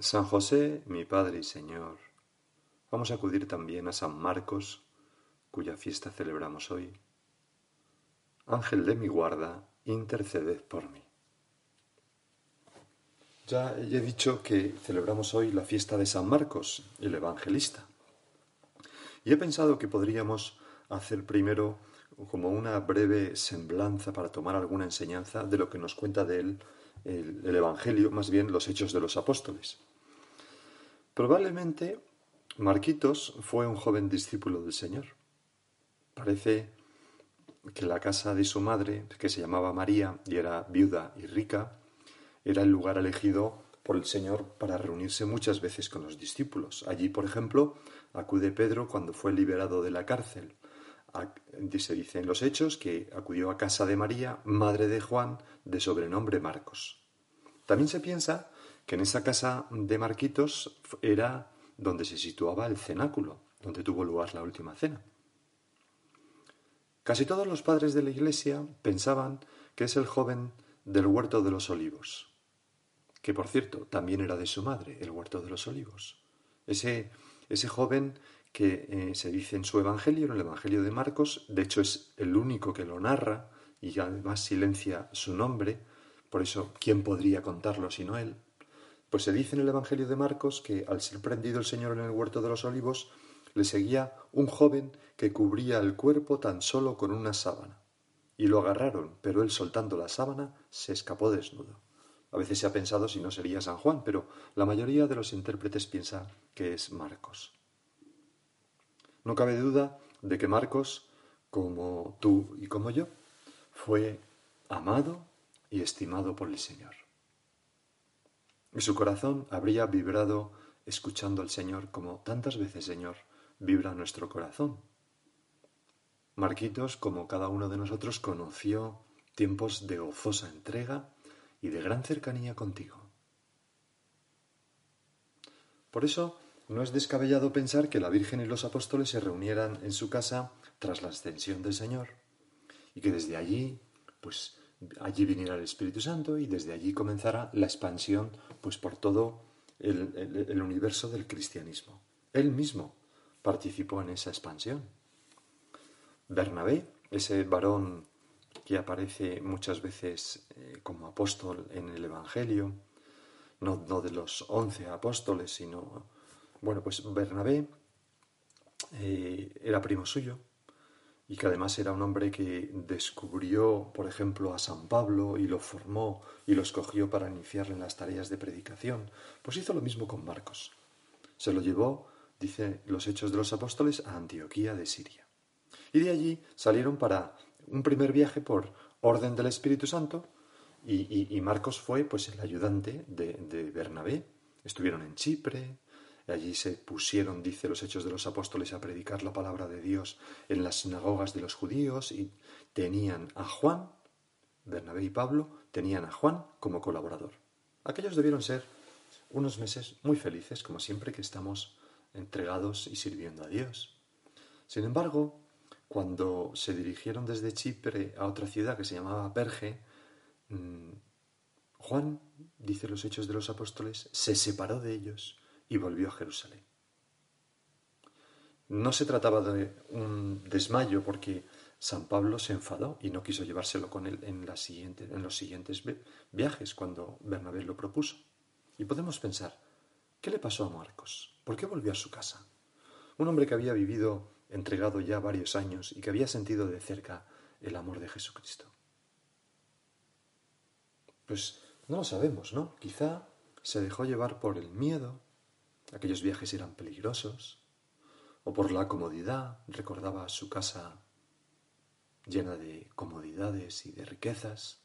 San José, mi Padre y Señor, vamos a acudir también a San Marcos, cuya fiesta celebramos hoy. Ángel de mi guarda, interceded por mí. Ya he dicho que celebramos hoy la fiesta de San Marcos, el evangelista. Y he pensado que podríamos hacer primero como una breve semblanza para tomar alguna enseñanza de lo que nos cuenta de él el, el Evangelio, más bien los hechos de los apóstoles. Probablemente Marquitos fue un joven discípulo del Señor. Parece que la casa de su madre, que se llamaba María y era viuda y rica, era el lugar elegido por el Señor para reunirse muchas veces con los discípulos. Allí, por ejemplo, acude Pedro cuando fue liberado de la cárcel. Se dice los Hechos que acudió a casa de María, madre de Juan, de sobrenombre Marcos. También se piensa que en esa casa de Marquitos era donde se situaba el cenáculo, donde tuvo lugar la última cena. Casi todos los padres de la Iglesia pensaban que es el joven del huerto de los olivos, que por cierto también era de su madre, el huerto de los olivos. Ese, ese joven que eh, se dice en su Evangelio, en el Evangelio de Marcos, de hecho es el único que lo narra y además silencia su nombre, por eso, ¿quién podría contarlo sino él? Pues se dice en el Evangelio de Marcos que al ser prendido el Señor en el huerto de los olivos, le seguía un joven que cubría el cuerpo tan solo con una sábana. Y lo agarraron, pero él soltando la sábana se escapó desnudo. A veces se ha pensado si no sería San Juan, pero la mayoría de los intérpretes piensa que es Marcos. No cabe duda de que Marcos, como tú y como yo, fue amado y estimado por el Señor. Y su corazón habría vibrado escuchando al Señor como tantas veces, Señor, vibra nuestro corazón. Marquitos, como cada uno de nosotros, conoció tiempos de gozosa entrega y de gran cercanía contigo. Por eso, no es descabellado pensar que la Virgen y los apóstoles se reunieran en su casa tras la ascensión del Señor y que desde allí, pues allí viniera el Espíritu Santo y desde allí comenzara la expansión, pues por todo el, el universo del cristianismo. Él mismo participó en esa expansión. Bernabé, ese varón que aparece muchas veces eh, como apóstol en el Evangelio, no, de los once apóstoles, sino, bueno, pues Bernabé eh, era primo suyo y que además era un hombre que descubrió, por ejemplo, a San Pablo y lo formó y lo escogió para iniciarle en las tareas de predicación, pues hizo lo mismo con Marcos. Se lo llevó, dice los Hechos de los Apóstoles, a Antioquía de Siria. Y de allí salieron para un primer viaje por orden del Espíritu Santo y, Marcos fue pues el ayudante de, de Bernabé. Estuvieron en Chipre, allí se pusieron, dice los Hechos de los Apóstoles, a predicar la palabra de Dios en las sinagogas de los judíos y tenían a Juan, Bernabé y Pablo, tenían a Juan como colaborador. Aquellos debieron ser unos meses muy felices, como siempre que estamos entregados y sirviendo a Dios. Sin embargo, cuando se dirigieron desde Chipre a otra ciudad que se llamaba Perge, mm, Juan, dice los Hechos de los Apóstoles, se separó de ellos y volvió a Jerusalén. No se trataba de un desmayo porque San Pablo se enfadó y no quiso llevárselo con él en, los siguientes viajes cuando Bernabé lo propuso. Y podemos pensar, ¿qué le pasó a Marcos? ¿Por qué volvió a su casa? Un hombre que había vivido entregado ya varios años y que había sentido de cerca el amor de Jesucristo? Pues no lo sabemos, ¿no? Quizá se dejó llevar por el miedo, aquellos viajes eran peligrosos, o por la comodidad, recordaba su casa llena de comodidades y de riquezas,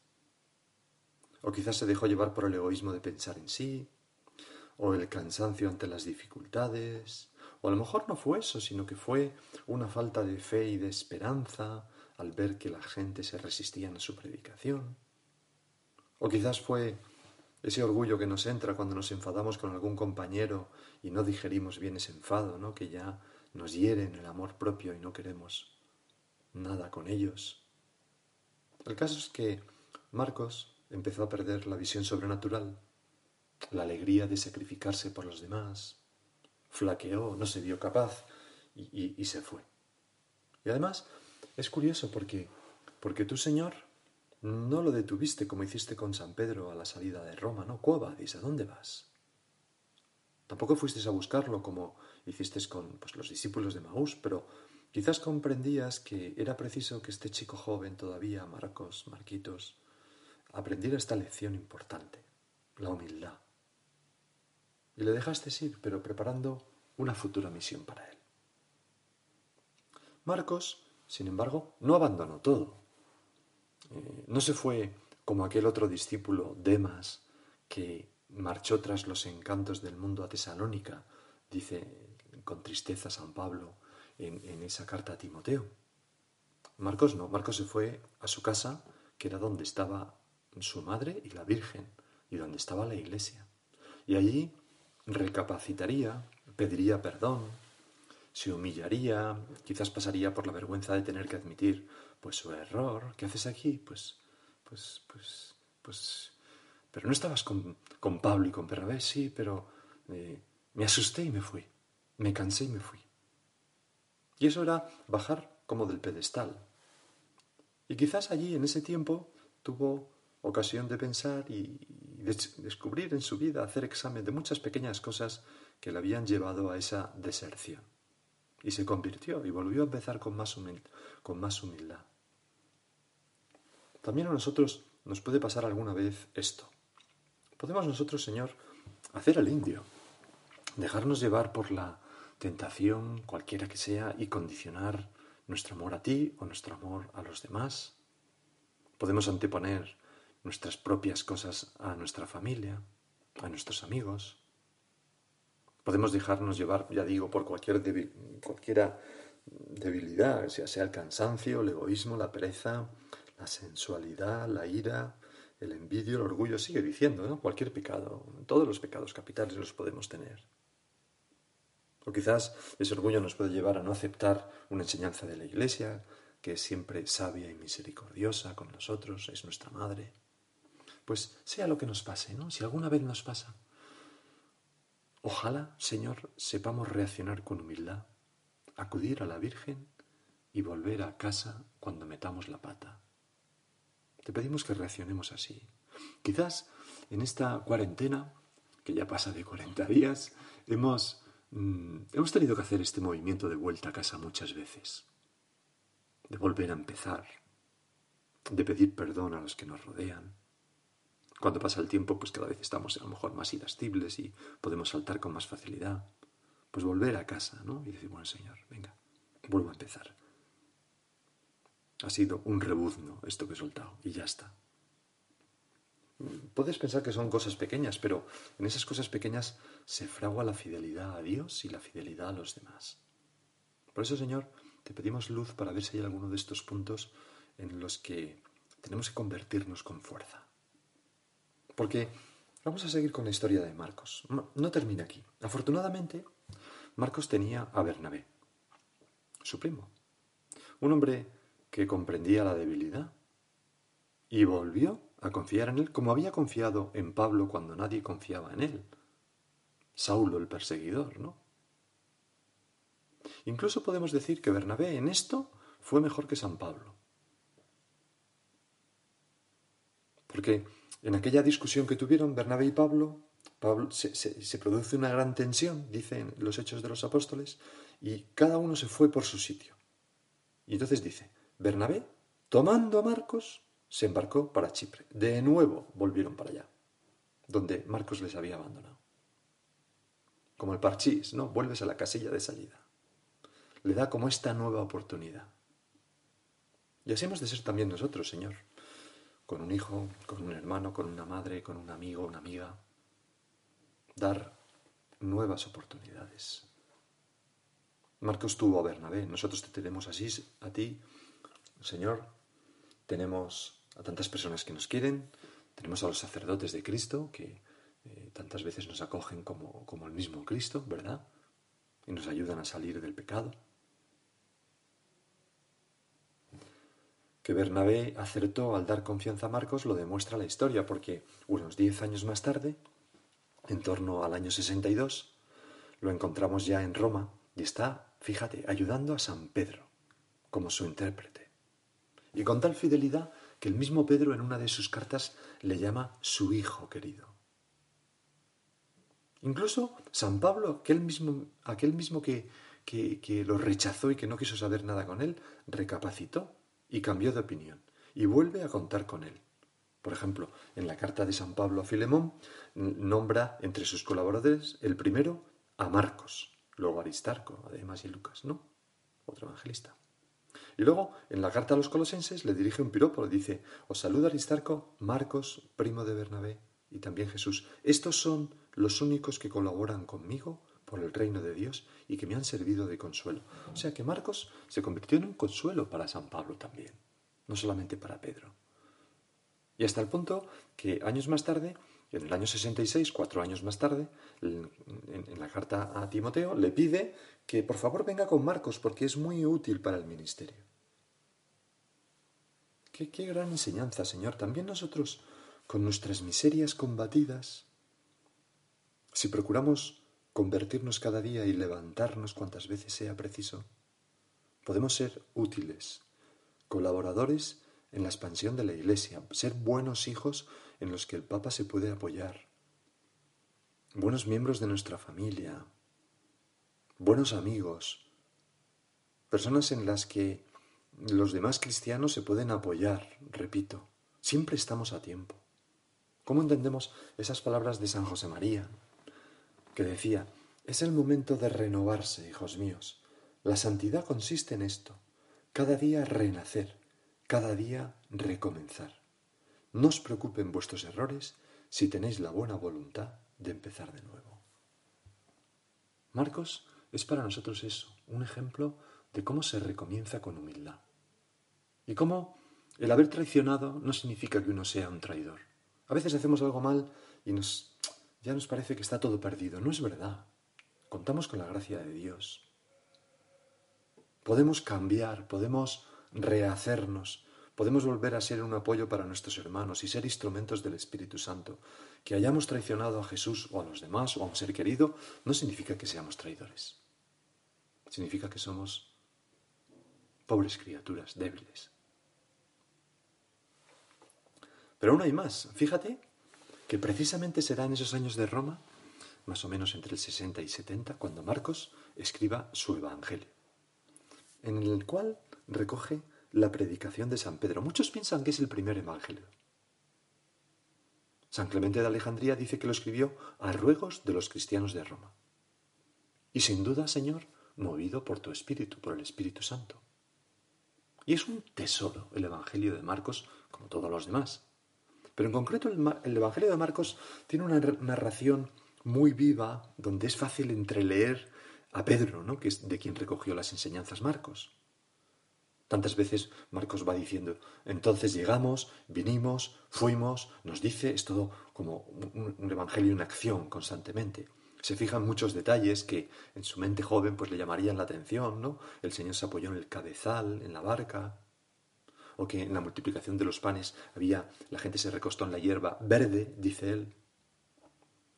o quizás se dejó llevar por el egoísmo de pensar en sí, o el cansancio ante las dificultades, o a lo mejor no fue eso, sino que fue una falta de fe y de esperanza al ver que la gente se resistía a su predicación. O quizás fue ese orgullo que nos entra cuando nos enfadamos con algún compañero y no digerimos bien ese enfado, ¿no? que ya nos hiere en el amor propio y no queremos nada con ellos. El caso es que Marcos empezó a perder la visión sobrenatural, la alegría de sacrificarse por los demás, flaqueó, no se vio capaz y, se fue. Y además es curioso porque, porque tú, Señor, no lo detuviste como hiciste con San Pedro a la salida de Roma, ¿no? Cuobadis, ¿a dónde vas? Tampoco fuiste a buscarlo como hiciste con pues, los discípulos de Maús, pero quizás comprendías que era preciso que este chico joven todavía, Marcos, Marquitos, aprendiera esta lección importante, la humildad. Y le dejaste ir, pero preparando una futura misión para él. Marcos, sin embargo, no abandonó todo. Eh, no se fue como aquel otro discípulo, Demas, que marchó tras los encantos del mundo a Tesalónica, dice con tristeza San Pablo en, en, esa carta a Timoteo. Marcos no, Marcos se fue a su casa, que era donde estaba su madre y la Virgen, y donde estaba la iglesia. Y allí recapacitaría, pediría perdón, se humillaría, quizás pasaría por la vergüenza de tener que admitir pues su error. ¿Qué haces aquí? Pues, pues, pues, pues. Pero no estabas con, con Pablo y con Bernabé, sí, pero eh, me asusté y me fui. Me cansé y me fui. Y eso era bajar como del pedestal. Y quizás allí, en ese tiempo, tuvo ocasión de pensar y, descubrir en su vida, hacer examen de muchas pequeñas cosas que le habían llevado a esa deserción. Y se convirtió y volvió a empezar con más, con más humildad. También a nosotros nos puede pasar alguna vez esto. Podemos nosotros, Señor, hacer al indio, dejarnos llevar por la tentación, cualquiera que sea, y condicionar nuestro amor a ti o nuestro amor a los demás. Podemos anteponer nuestras propias cosas a nuestra familia, a nuestros amigos. Podemos dejarnos llevar, ya digo, por cualquier cualquiera debilidad, sea, sea el cansancio, el egoísmo, la pereza, la sensualidad, la ira, el envidio, el orgullo, sigue diciendo, ¿no? Cualquier pecado, todos los pecados capitales los podemos tener. O quizás ese orgullo nos puede llevar a no aceptar una enseñanza de la Iglesia, que es siempre sabia y misericordiosa con nosotros, es nuestra madre. Pues sea lo que nos pase, ¿no? Si alguna vez nos pasa, ojalá, Señor, sepamos reaccionar con humildad, acudir a la Virgen y volver a casa cuando metamos la pata. Te pedimos que reaccionemos así. Quizás en esta cuarentena, que ya pasa de 40 días, hemos, mm, hemos tenido que hacer este movimiento de vuelta a casa muchas veces, de volver a empezar, de pedir perdón a los que nos rodean. Cuando pasa el tiempo, pues cada vez estamos a lo mejor más irascibles y podemos saltar con más facilidad. Pues volver a casa, ¿no? Y decir, bueno, Señor, venga, vuelvo a empezar. Ha sido un rebuzno esto que he soltado y ya está. Puedes pensar que son cosas pequeñas, pero en esas cosas pequeñas se fragua la fidelidad a Dios y la fidelidad a los demás. Por eso, Señor, te pedimos luz para ver si hay alguno de estos puntos en los que tenemos que convertirnos con fuerza. Porque vamos a seguir con la historia de Marcos. No termina aquí. Afortunadamente, Marcos tenía a Bernabé, su primo, un hombre que comprendía la debilidad y volvió a confiar en él como había confiado en Pablo cuando nadie confiaba en él. Saulo el perseguidor, ¿no? Incluso podemos decir que Bernabé en esto fue mejor que San Pablo. Porque en aquella discusión que tuvieron Bernabé y Pablo, se, se produce una gran tensión, dicen los hechos de los apóstoles, y cada uno se fue por su sitio. Y entonces dice, Bernabé, tomando a Marcos, se embarcó para Chipre. De nuevo volvieron para allá, donde Marcos les había abandonado. Como el parchís, ¿no? Vuelves a la casilla de salida. Le da como esta nueva oportunidad. Y así hemos de ser también nosotros, Señor. Con un hijo, con un hermano, con una madre, con un amigo, una amiga. Dar nuevas oportunidades. Marcos tuvo a Bernabé, nosotros te tenemos así a ti, Señor, tenemos a tantas personas que nos quieren, tenemos a los sacerdotes de Cristo que eh, tantas veces nos acogen como, como el mismo Cristo, ¿verdad? Y nos ayudan a salir del pecado. Que Bernabé acertó al dar confianza a Marcos lo demuestra la historia, porque unos diez años más tarde, en torno al año 62, lo encontramos ya en Roma y está, fíjate, ayudando a San Pedro como su intérprete. Y con tal fidelidad que el mismo Pedro en una de sus cartas le llama su hijo querido. Incluso San Pablo, aquel mismo, aquel mismo que, que, que lo rechazó y que no quiso saber nada con él, recapacitó y cambió de opinión y vuelve a contar con él. Por ejemplo, en la carta de San Pablo a Filemón nombra entre sus colaboradores el primero a Marcos, luego a Aristarco, además y Lucas, ¿no? Otro evangelista. Y luego, en la carta a los colosenses, le dirige un piropo, le dice, os saluda Aristarco, Marcos, primo de Bernabé, y también Jesús. Estos son los únicos que colaboran conmigo por el reino de Dios y que me han servido de consuelo. O sea que Marcos se convirtió en un consuelo para San Pablo también, no solamente para Pedro. Y hasta el punto que años más tarde, en el año 66, cuatro años más tarde, en, la carta a Timoteo, le pide que por favor venga con Marcos porque es muy útil para el ministerio. Qué, qué gran enseñanza, Señor. También nosotros, con nuestras miserias combatidas, si procuramos convertirnos cada día y levantarnos cuantas veces sea preciso, podemos ser útiles, colaboradores en la expansión de la Iglesia, ser buenos hijos en los que el Papa se puede apoyar, buenos miembros de nuestra familia, buenos amigos, personas en las que los demás cristianos se pueden apoyar, repito, siempre estamos a tiempo. ¿Cómo entendemos esas palabras de San José María? que decía, es el momento de renovarse, hijos míos. La santidad consiste en esto, cada día renacer, cada día recomenzar. No os preocupen vuestros errores si tenéis la buena voluntad de empezar de nuevo. Marcos es para nosotros eso, un ejemplo de cómo se recomienza con humildad. Y cómo el haber traicionado no significa que uno sea un traidor. A veces hacemos algo mal y nos ya nos parece que está todo perdido. No es verdad. Contamos con la gracia de Dios. Podemos cambiar, podemos rehacernos, podemos volver a ser un apoyo para nuestros hermanos y ser instrumentos del Espíritu Santo. Que hayamos traicionado a Jesús o a los demás o a un ser querido no significa que seamos traidores. Significa que somos pobres criaturas, débiles. Pero aún hay más. Fíjate que precisamente será en esos años de Roma, más o menos entre el 60 y 70, cuando Marcos escriba su Evangelio, en el cual recoge la predicación de San Pedro. Muchos piensan que es el primer Evangelio. San Clemente de Alejandría dice que lo escribió a ruegos de los cristianos de Roma. Y sin duda, Señor, movido por tu Espíritu, por el Espíritu Santo. Y es un tesoro el Evangelio de Marcos, como todos los demás. Pero en concreto el, Evangelio de Marcos tiene una narración muy viva, donde es fácil entreleer a Pedro, ¿no? que es de quien recogió las enseñanzas Marcos. Tantas veces Marcos va diciendo, entonces llegamos, vinimos, fuimos, nos dice, es todo como un, evangelio en acción constantemente. Se fijan muchos detalles que en su mente joven pues le llamarían la atención, ¿no? El Señor se apoyó en el cabezal, en la barca, o que en la multiplicación de los panes había, la gente se recostó en la hierba verde, dice él,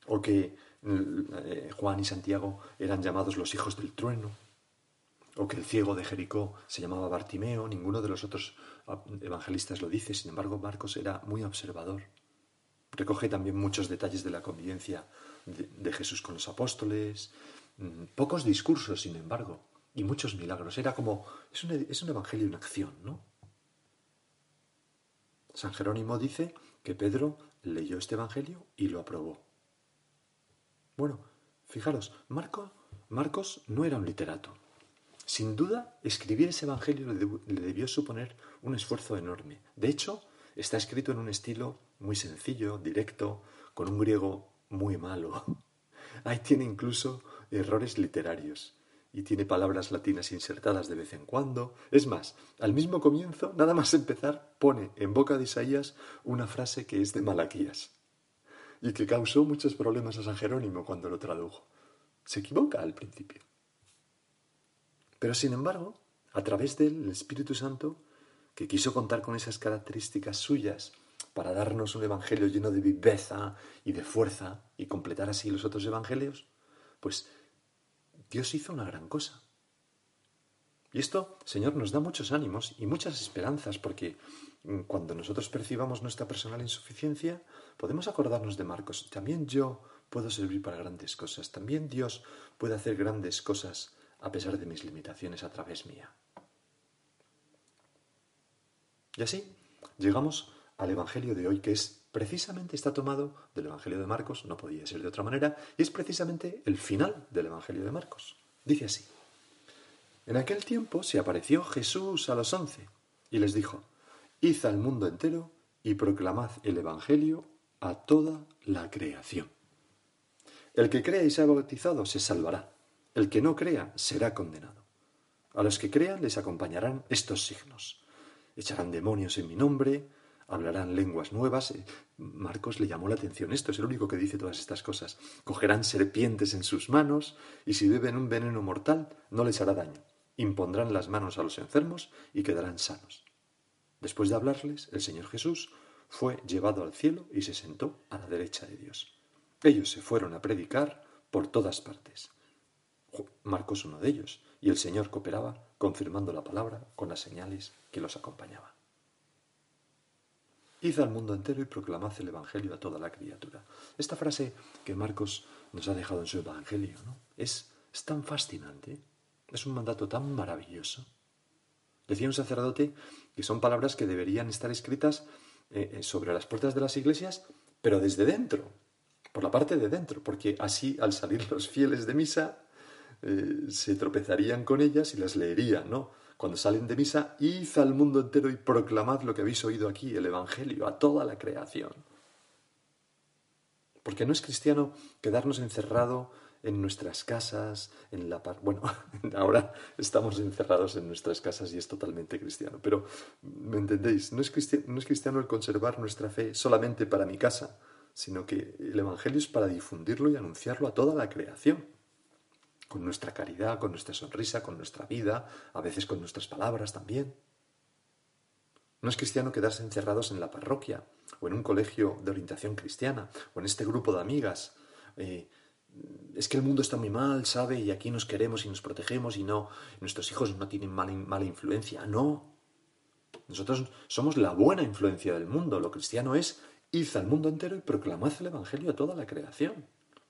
o que eh, Juan y Santiago eran llamados los hijos del trueno, o que el ciego de Jericó se llamaba Bartimeo, ninguno de los otros evangelistas lo dice, sin embargo Marcos era muy observador. Recoge también muchos detalles de la convivencia de, Jesús con los apóstoles, mm, pocos discursos, sin embargo, y muchos milagros. Era como, es un, es un evangelio en acción, ¿no? San Jerónimo dice que Pedro leyó este Evangelio y lo aprobó. Bueno, fijaros, Marco, Marcos no era un literato. Sin duda, escribir ese Evangelio le debió suponer un esfuerzo enorme. De hecho, está escrito en un estilo muy sencillo, directo, con un griego muy malo. ahí tiene incluso errores literarios y tiene palabras latinas insertadas de vez en cuando. Es más, al mismo comienzo, nada más empezar, pone en boca de Isaías una frase que es de Malaquías y que causó muchos problemas a San Jerónimo cuando lo tradujo. Se equivoca al principio. Pero sin embargo, a través del Espíritu Santo, que quiso contar con esas características suyas para darnos un evangelio lleno de viveza y de fuerza y completar así los otros evangelios, pues Dios hizo una gran cosa. Y esto, Señor, nos da muchos ánimos y muchas esperanzas, porque mm, cuando nosotros percibamos nuestra personal insuficiencia, podemos acordarnos de Marcos. También yo puedo servir para grandes cosas. También Dios puede hacer grandes cosas a pesar de mis limitaciones a través mía. Y así llegamos al Evangelio de hoy, que es precisamente está tomado del Evangelio de Marcos, no podía ser de otra manera, y es precisamente el final del Evangelio de Marcos. Dice así, en aquel tiempo se apareció Jesús a los once y les dijo, Id al mundo entero y proclamad el Evangelio a toda la creación. El que crea y sea bautizado se salvará, el que no crea será condenado. A los que crean les acompañarán estos signos. Echarán demonios en mi nombre, hablarán lenguas nuevas. Eh, Marcos le llamó la atención esto, es el único que dice todas estas cosas. Cogerán serpientes en sus manos y si beben un veneno mortal no les hará daño. Impondrán las manos a los enfermos y quedarán sanos. Después de hablarles, el Señor Jesús fue llevado al cielo y se sentó a la derecha de Dios. Ellos se fueron a predicar por todas partes. Marcos uno de ellos, y el Señor cooperaba, confirmando la palabra con las señales que los acompañaban. Id al mundo entero y proclamad el Evangelio a toda la criatura. Esta frase que Marcos nos ha dejado en su Evangelio es, tan fascinante, es un mandato tan maravilloso. Decía un sacerdote que son palabras que deberían estar escritas eh, eh, sobre las puertas de las iglesias, pero desde dentro, por la parte de dentro, porque así al salir los fieles de misa eh, se tropezarían con ellas y las leerían, ¿no? cuando salen de misa, id al mundo entero y proclamad lo que habéis oído aquí, el Evangelio, a toda la creación. Porque no es cristiano quedarnos encerrado en nuestras casas, en la par... Bueno, ahora estamos encerrados en nuestras casas y es totalmente cristiano, pero ¿me entendéis? No es, cristiano, no es cristiano el conservar nuestra fe solamente para mi casa, sino que el Evangelio es para difundirlo y anunciarlo a toda la creación con nuestra caridad, con nuestra sonrisa, con nuestra vida, a veces con nuestras palabras también. No es cristiano quedarse encerrados en la parroquia o en un colegio de orientación cristiana o en este grupo de amigas. Eh, es que el mundo está muy mal, ¿sabe? Y aquí nos queremos y nos protegemos y no, nuestros hijos no tienen mala, mala influencia. No. Nosotros somos la buena influencia del mundo. Lo cristiano es id al mundo entero y proclamad el Evangelio a toda la creación.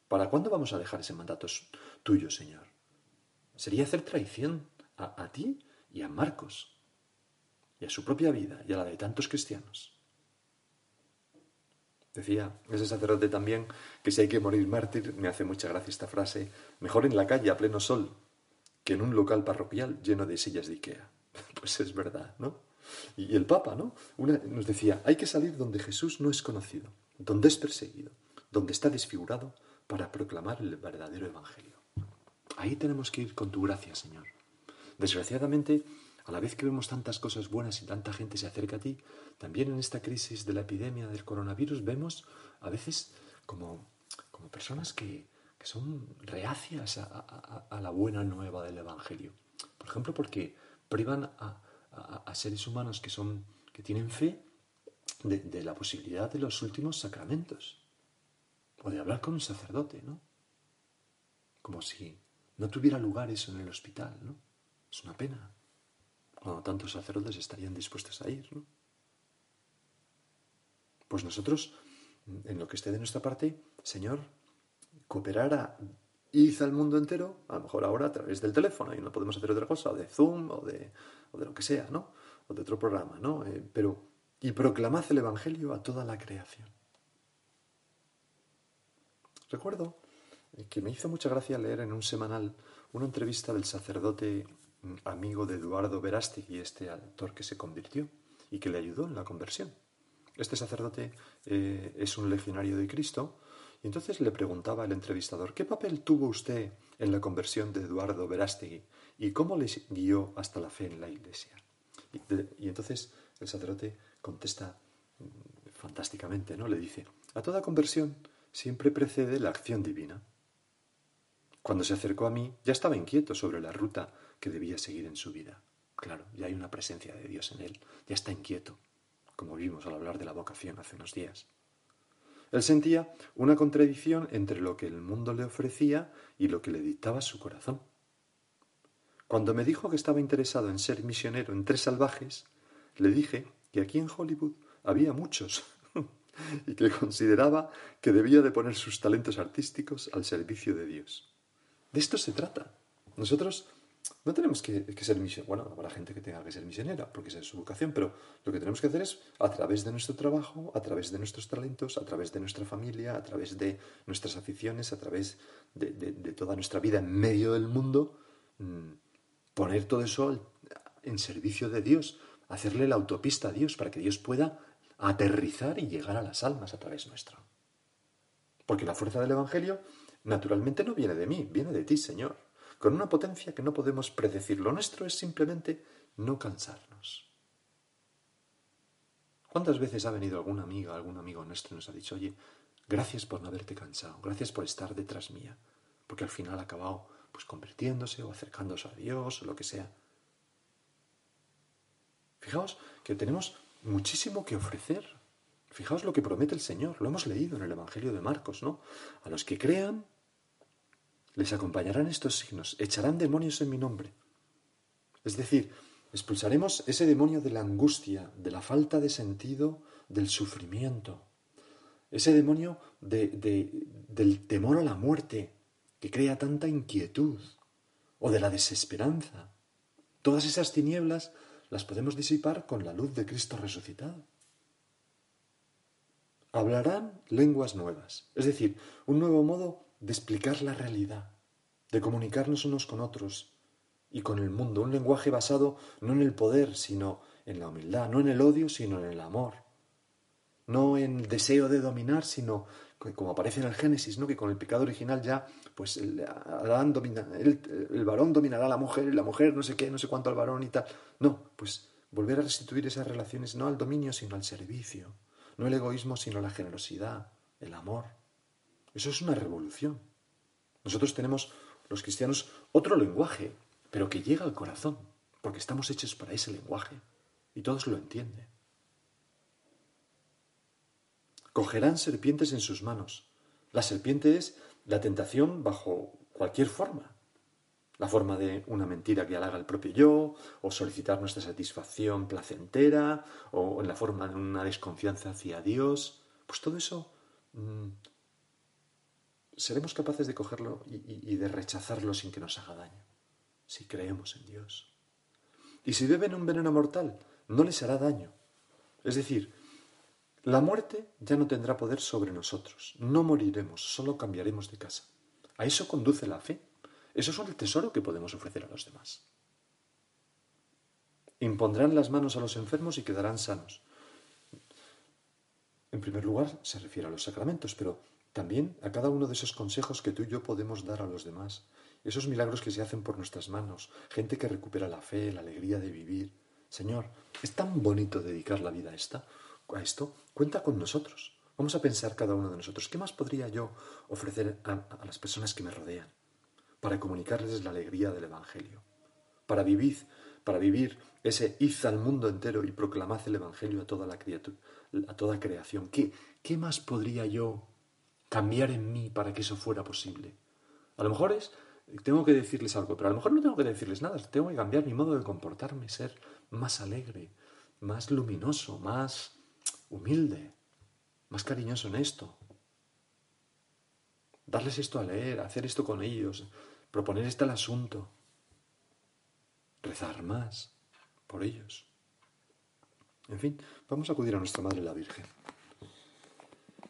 ¿Para cuándo vamos a dejar ese mandato tuyo, Señor? Sería hacer traición a, ti y a Marcos, y a su propia vida y a la de tantos cristianos. Decía ese sacerdote también que si hay que morir mártir, me hace mucha gracia esta frase, mejor en la calle a pleno sol que en un local parroquial lleno de sillas de Ikea. Pues es verdad, ¿no? Y el Papa, ¿no? nos decía, hay que salir donde Jesús no es conocido, donde es perseguido, donde está desfigurado, para proclamar el verdadero Evangelio. Ahí tenemos que ir con tu gracia, Señor. Desgraciadamente, a la vez que vemos tantas cosas buenas y tanta gente se acerca a ti, también en esta crisis de la epidemia del coronavirus vemos a veces como, como personas que, son reacias a, la buena nueva del Evangelio. Por ejemplo, porque privan a, seres humanos que, son, que tienen fe de la posibilidad de los últimos sacramentos o de hablar con un sacerdote, ¿no? Como si no tuviera lugar eso en el hospital, ¿no? Es una pena. Cuando tantos sacerdotes estarían dispuestos a ir, ¿no? Pues nosotros, en lo que esté de nuestra parte, Señor, cooperar a ir al mundo entero, a lo mejor ahora a través del teléfono, y no podemos hacer otra cosa, o de Zoom, o de, o de lo que sea, ¿no? O de otro programa, ¿no? Eh, pero, y proclamad el Evangelio a toda la creación. Recuerdo que me hizo mucha gracia leer en un semanal una entrevista del sacerdote mm, amigo de Eduardo Verástegui, este actor que se convirtió y que le ayudó en la conversión. Este sacerdote eh, es un legionario de Cristo Y entonces le preguntaba el entrevistador, ¿qué papel tuvo usted en la conversión de Eduardo Verástegui y cómo le guió hasta la fe en la Iglesia? Y, entonces el sacerdote contesta mm, fantásticamente, ¿no? Le dice, a toda conversión siempre precede la acción divina. Cuando se acercó a mí, ya estaba inquieto sobre la ruta que debía seguir en su vida. Claro, ya hay una presencia de Dios en él, ya está inquieto, como vimos al hablar de la vocación hace unos días. Él sentía una contradicción entre lo que el mundo le ofrecía y lo que le dictaba su corazón. Cuando me dijo que estaba interesado en ser misionero en tres salvajes, le dije que aquí en Hollywood había muchos y que consideraba que debía de poner sus talentos artísticos al servicio de Dios. De esto se trata. Nosotros no tenemos que, ser misioneros. Bueno, habrá gente que tenga que ser misionera, porque esa es su vocación, pero lo que tenemos que hacer es, a través de nuestro trabajo, a través de nuestros talentos, a través de nuestra familia, a través de nuestras aficiones, a través de, toda nuestra vida en medio del mundo, mm, poner todo eso en servicio de Dios, hacerle la autopista a Dios para que Dios pueda aterrizar y llegar a las almas a través nuestro. Porque la fuerza del Evangelio, naturalmente, no viene de mí, viene de ti, Señor con una potencia que no podemos predecir. Lo nuestro es simplemente no cansarnos. ¿Cuántas veces ha venido alguna amiga, algún amigo nuestro y nos ha dicho, oye, gracias por no haberte cansado, gracias por estar detrás mía, porque al final ha acabado pues convirtiéndose o acercándose a Dios o lo que sea. Fijaos que tenemos muchísimo que ofrecer. Fijaos lo que promete el Señor, lo hemos leído en el Evangelio de Marcos, ¿no? A los que crean les acompañarán estos signos, echarán demonios en mi nombre. Es decir, expulsaremos ese demonio de la angustia, de la falta de sentido, del sufrimiento, ese demonio del temor a la muerte que crea tanta inquietud, o de la desesperanza. Todas esas tinieblas las podemos disipar con la luz de Cristo resucitado. Hablarán lenguas nuevas, es decir, un nuevo modo de explicar la realidad, de comunicarnos unos con otros y con el mundo, un lenguaje basado no en el poder, sino en la humildad, no en el odio, sino en el amor, no en el deseo de dominar, sino como aparece en el Génesis, ¿no? que con el pecado original ya, pues el, el, varón dominará a la mujer y la mujer no sé qué, no sé cuánto al varón y tal. No, pues volver a restituir esas relaciones no al dominio, sino al servicio, no el egoísmo, sino la generosidad, el amor. Eso es una revolución. Nosotros tenemos, los cristianos, otro lenguaje, pero que llega al corazón, porque estamos hechos para ese lenguaje y todos lo entienden. Cogerán serpientes en sus manos. La serpiente es la tentación bajo cualquier forma. La forma de una mentira que halaga el propio yo, o solicitar nuestra satisfacción placentera, o en la forma de una desconfianza hacia Dios. Pues todo eso mm, seremos capaces de cogerlo y, de rechazarlo sin que nos haga daño, si creemos en Dios. Y si beben un veneno mortal, no les hará daño. Es decir, la muerte ya no tendrá poder sobre nosotros, no moriremos, solo cambiaremos de casa. A eso conduce la fe. Eso es el tesoro que podemos ofrecer a los demás. Impondrán las manos a los enfermos y quedarán sanos. En primer lugar, se refiere a los sacramentos, pero también a cada uno de esos consejos que tú y yo podemos dar a los demás, esos milagros que se hacen por nuestras manos, gente que recupera la fe, la alegría de vivir. Señor, es tan bonito dedicar la vida a, esta, a esto. Cuenta con nosotros. Vamos a pensar cada uno de nosotros, ¿qué más podría yo ofrecer a, las personas que me rodean para comunicarles la alegría del Evangelio? Para vivir, para vivir ese id al mundo entero y proclamad el Evangelio a toda la criatura, a toda creación. ¿Qué, qué más podría yo cambiar en mí para que eso fuera posible. A lo mejor es, tengo que decirles algo, pero a lo mejor no tengo que decirles nada, tengo que cambiar mi modo de comportarme, ser más alegre, más luminoso, más humilde, más cariñoso en esto. Darles esto a leer, hacer esto con ellos, proponer este al asunto, rezar más por ellos. En fin, vamos a acudir a nuestra Madre la Virgen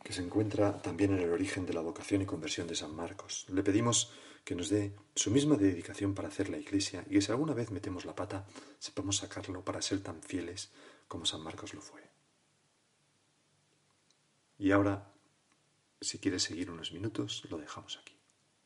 que se encuentra también en el origen de la vocación y conversión de San Marcos. Le pedimos que nos dé su misma dedicación para hacer la Iglesia y que si alguna vez metemos la pata, sepamos sacarlo para ser tan fieles como San Marcos lo fue. Y ahora si quieres seguir unos minutos, lo dejamos aquí.